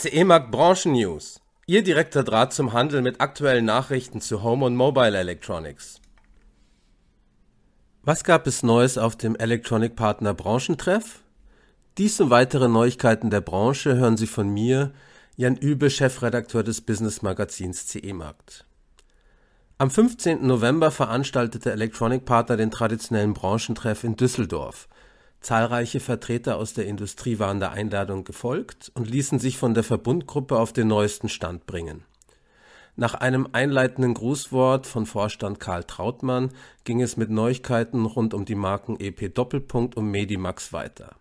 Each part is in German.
CE-Markt Branchen News. Ihr direkter Draht zum Handel mit aktuellen Nachrichten zu Home und Mobile Electronics. Was gab es Neues auf dem Electronic Partner Branchentreff? Dies und weitere Neuigkeiten der Branche hören Sie von mir, Jan Übe, Chefredakteur des Business Magazins CE-Markt. Am 15. November veranstaltete Electronic Partner den traditionellen Branchentreff in Düsseldorf – Zahlreiche Vertreter aus der Industrie waren der Einladung gefolgt und ließen sich von der Verbundgruppe auf den neuesten Stand bringen. Nach einem einleitenden Grußwort von Vorstand Karl Trautmann ging es mit Neuigkeiten rund um die Marken EP Doppelpunkt und Medimax weiter.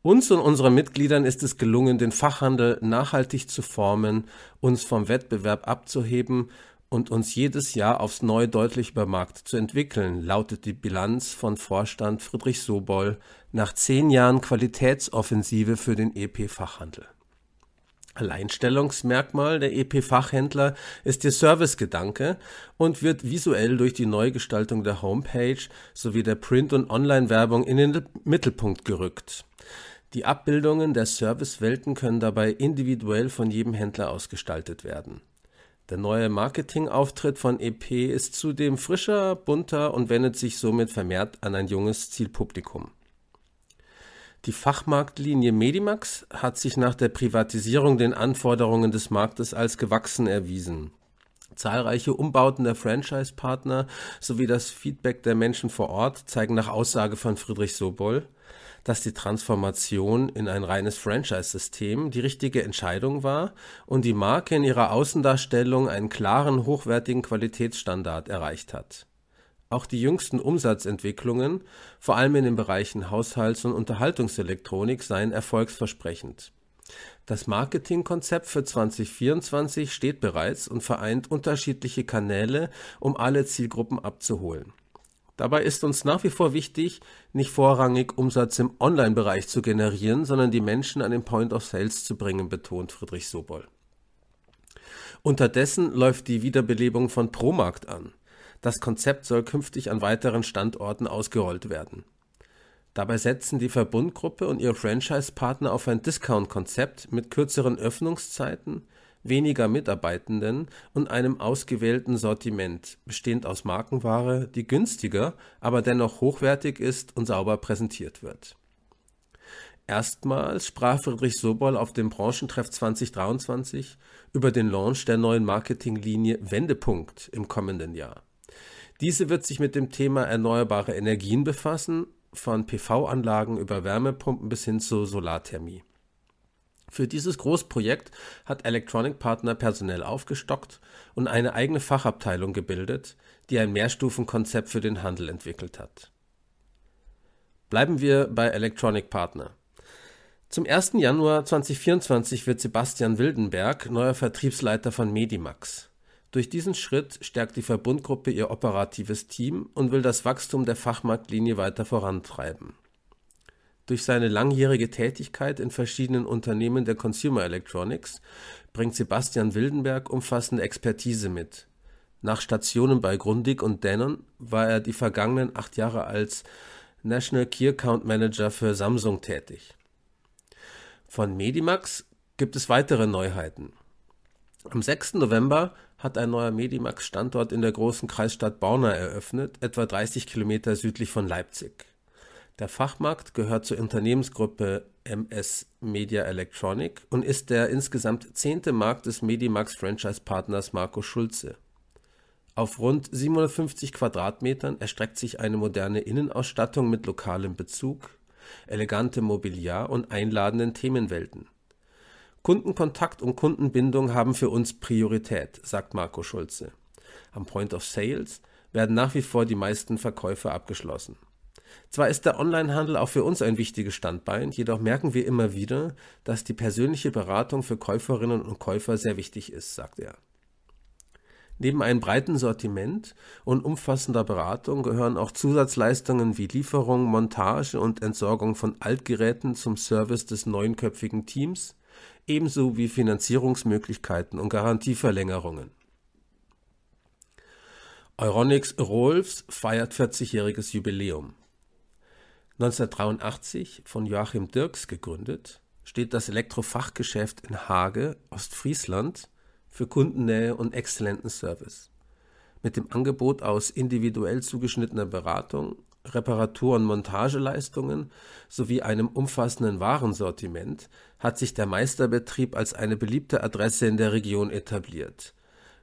Uns und unseren Mitgliedern ist es gelungen, den Fachhandel nachhaltig zu formen, uns vom Wettbewerb abzuheben und uns jedes Jahr aufs Neue deutlich über Markt zu entwickeln, lautet die Bilanz von Vorstand Friedrich Soboll nach zehn Jahren Qualitätsoffensive für den EP-Fachhandel. Alleinstellungsmerkmal der EP-Fachhändler ist der Servicegedanke und wird visuell durch die Neugestaltung der Homepage sowie der Print- und Online-Werbung in den Mittelpunkt gerückt. Die Abbildungen der Servicewelten können dabei individuell von jedem Händler ausgestaltet werden. Der neue Marketingauftritt von EP ist zudem frischer, bunter und wendet sich somit vermehrt an ein junges Zielpublikum. Die Fachmarktlinie Medimax hat sich nach der Privatisierung den Anforderungen des Marktes als gewachsen erwiesen. Zahlreiche Umbauten der Franchise-Partner sowie das Feedback der Menschen vor Ort zeigen nach Aussage von Friedrich Soboll, dass die Transformation in ein reines Franchise-System die richtige Entscheidung war und die Marke in ihrer Außendarstellung einen klaren, hochwertigen Qualitätsstandard erreicht hat. Auch die jüngsten Umsatzentwicklungen, vor allem in den Bereichen Haushalts- und Unterhaltungselektronik, seien erfolgsversprechend. Das Marketingkonzept für 2024 steht bereits und vereint unterschiedliche Kanäle, um alle Zielgruppen abzuholen. Dabei ist uns nach wie vor wichtig, nicht vorrangig Umsatz im Online-Bereich zu generieren, sondern die Menschen an den Point of Sales zu bringen, betont Friedrich Soboll. Unterdessen läuft die Wiederbelebung von Promarkt an. Das Konzept soll künftig an weiteren Standorten ausgerollt werden. Dabei setzen die Verbundgruppe und ihre Franchise-Partner auf ein Discount-Konzept mit kürzeren Öffnungszeiten, weniger Mitarbeitenden und einem ausgewählten Sortiment, bestehend aus Markenware, die günstiger, aber dennoch hochwertig ist und sauber präsentiert wird. Erstmals sprach Friedrich Soboll auf dem Branchentreff 2023 über den Launch der neuen Marketinglinie Wendepunkt im kommenden Jahr. Diese wird sich mit dem Thema erneuerbare Energien befassen, von PV-Anlagen über Wärmepumpen bis hin zur Solarthermie. Für dieses Großprojekt hat Electronic Partner personell aufgestockt und eine eigene Fachabteilung gebildet, die ein Mehrstufenkonzept für den Handel entwickelt hat. Bleiben wir bei Electronic Partner. Zum 1. Januar 2024 wird Sebastian Wildenberg neuer Vertriebsleiter von Medimax. Durch diesen Schritt stärkt die Verbundgruppe ihr operatives Team und will das Wachstum der Fachmarktlinie weiter vorantreiben durch seine langjährige Tätigkeit in verschiedenen Unternehmen der Consumer Electronics bringt Sebastian Wildenberg umfassende Expertise mit. Nach Stationen bei Grundig und Denon war er die vergangenen acht Jahre als National Key Account Manager für Samsung tätig. Von Medimax gibt es weitere Neuheiten. Am 6. November hat ein neuer Medimax-Standort in der großen Kreisstadt Borna eröffnet, etwa 30 Kilometer südlich von Leipzig. Der Fachmarkt gehört zur Unternehmensgruppe MS Media Electronic und ist der insgesamt zehnte Markt des Medimax-Franchise-Partners Marco Schulze. Auf rund 750 Quadratmetern erstreckt sich eine moderne Innenausstattung mit lokalem Bezug, elegantem Mobiliar und einladenden Themenwelten. Kundenkontakt und Kundenbindung haben für uns Priorität, sagt Marco Schulze. Am Point of Sales werden nach wie vor die meisten Verkäufe abgeschlossen. Zwar ist der Onlinehandel auch für uns ein wichtiges Standbein, jedoch merken wir immer wieder, dass die persönliche Beratung für Käuferinnen und Käufer sehr wichtig ist, sagt er. Neben einem breiten Sortiment und umfassender Beratung gehören auch Zusatzleistungen wie Lieferung, Montage und Entsorgung von Altgeräten zum Service des neunköpfigen Teams, ebenso wie Finanzierungsmöglichkeiten und Garantieverlängerungen. Euronics Rolfs feiert 40-jähriges Jubiläum. 1983 von Joachim Dirks gegründet, steht das Elektrofachgeschäft in Hage, Ostfriesland, für Kundennähe und exzellenten Service. Mit dem Angebot aus individuell zugeschnittener Beratung, Reparatur- und Montageleistungen sowie einem umfassenden Warensortiment hat sich der Meisterbetrieb als eine beliebte Adresse in der Region etabliert.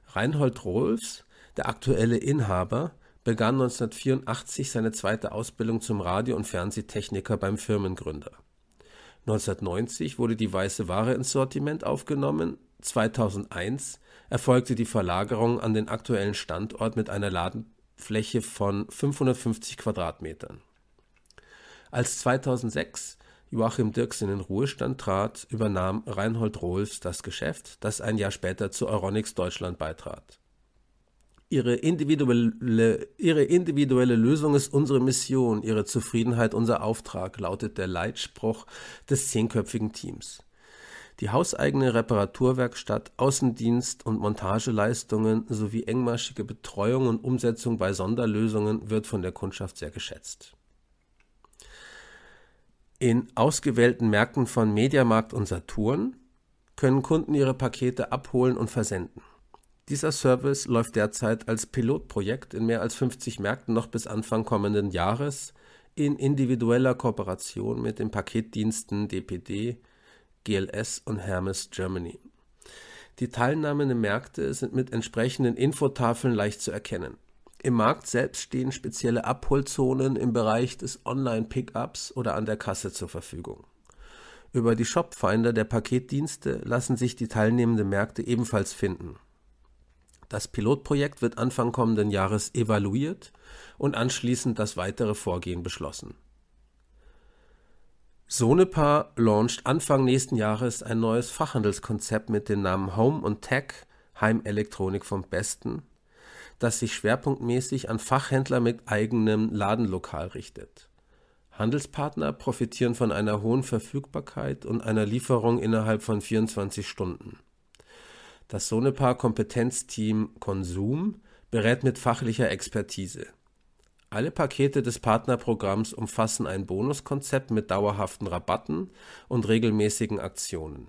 Reinhold Rohlfs, der aktuelle Inhaber, begann 1984 seine zweite Ausbildung zum Radio- und Fernsehtechniker beim Firmengründer. 1990 wurde die weiße Ware ins Sortiment aufgenommen, 2001 erfolgte die Verlagerung an den aktuellen Standort mit einer Ladenfläche von 550 Quadratmetern. Als 2006 Joachim Dirks in den Ruhestand trat, übernahm Reinhold Rohlfs das Geschäft, das ein Jahr später zu Euronics Deutschland beitrat. Ihre individuelle, ihre individuelle Lösung ist unsere Mission, ihre Zufriedenheit unser Auftrag, lautet der Leitspruch des zehnköpfigen Teams. Die hauseigene Reparaturwerkstatt, Außendienst und Montageleistungen sowie engmaschige Betreuung und Umsetzung bei Sonderlösungen wird von der Kundschaft sehr geschätzt. In ausgewählten Märkten von Mediamarkt und Saturn können Kunden ihre Pakete abholen und versenden. Dieser Service läuft derzeit als Pilotprojekt in mehr als 50 Märkten noch bis Anfang kommenden Jahres in individueller Kooperation mit den Paketdiensten DPD, GLS und Hermes Germany. Die teilnehmenden Märkte sind mit entsprechenden Infotafeln leicht zu erkennen. Im Markt selbst stehen spezielle Abholzonen im Bereich des Online-Pickups oder an der Kasse zur Verfügung. Über die Shopfinder der Paketdienste lassen sich die teilnehmenden Märkte ebenfalls finden. Das Pilotprojekt wird Anfang kommenden Jahres evaluiert und anschließend das weitere Vorgehen beschlossen. Sonepar launcht Anfang nächsten Jahres ein neues Fachhandelskonzept mit dem Namen Home und Tech Heimelektronik vom Besten, das sich schwerpunktmäßig an Fachhändler mit eigenem Ladenlokal richtet. Handelspartner profitieren von einer hohen Verfügbarkeit und einer Lieferung innerhalb von 24 Stunden. Das Sonepar Kompetenzteam Konsum berät mit fachlicher Expertise. Alle Pakete des Partnerprogramms umfassen ein Bonuskonzept mit dauerhaften Rabatten und regelmäßigen Aktionen.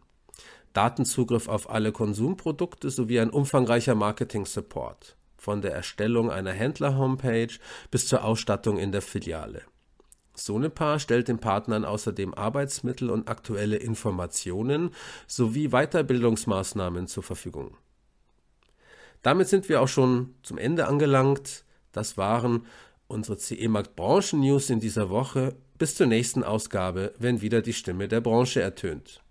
Datenzugriff auf alle Konsumprodukte sowie ein umfangreicher Marketing-Support, von der Erstellung einer Händler-Homepage bis zur Ausstattung in der Filiale. Sonepar stellt den Partnern außerdem Arbeitsmittel und aktuelle Informationen sowie Weiterbildungsmaßnahmen zur Verfügung. Damit sind wir auch schon zum Ende angelangt. Das waren unsere CE-Markt Branchen News in dieser Woche. Bis zur nächsten Ausgabe, wenn wieder die Stimme der Branche ertönt.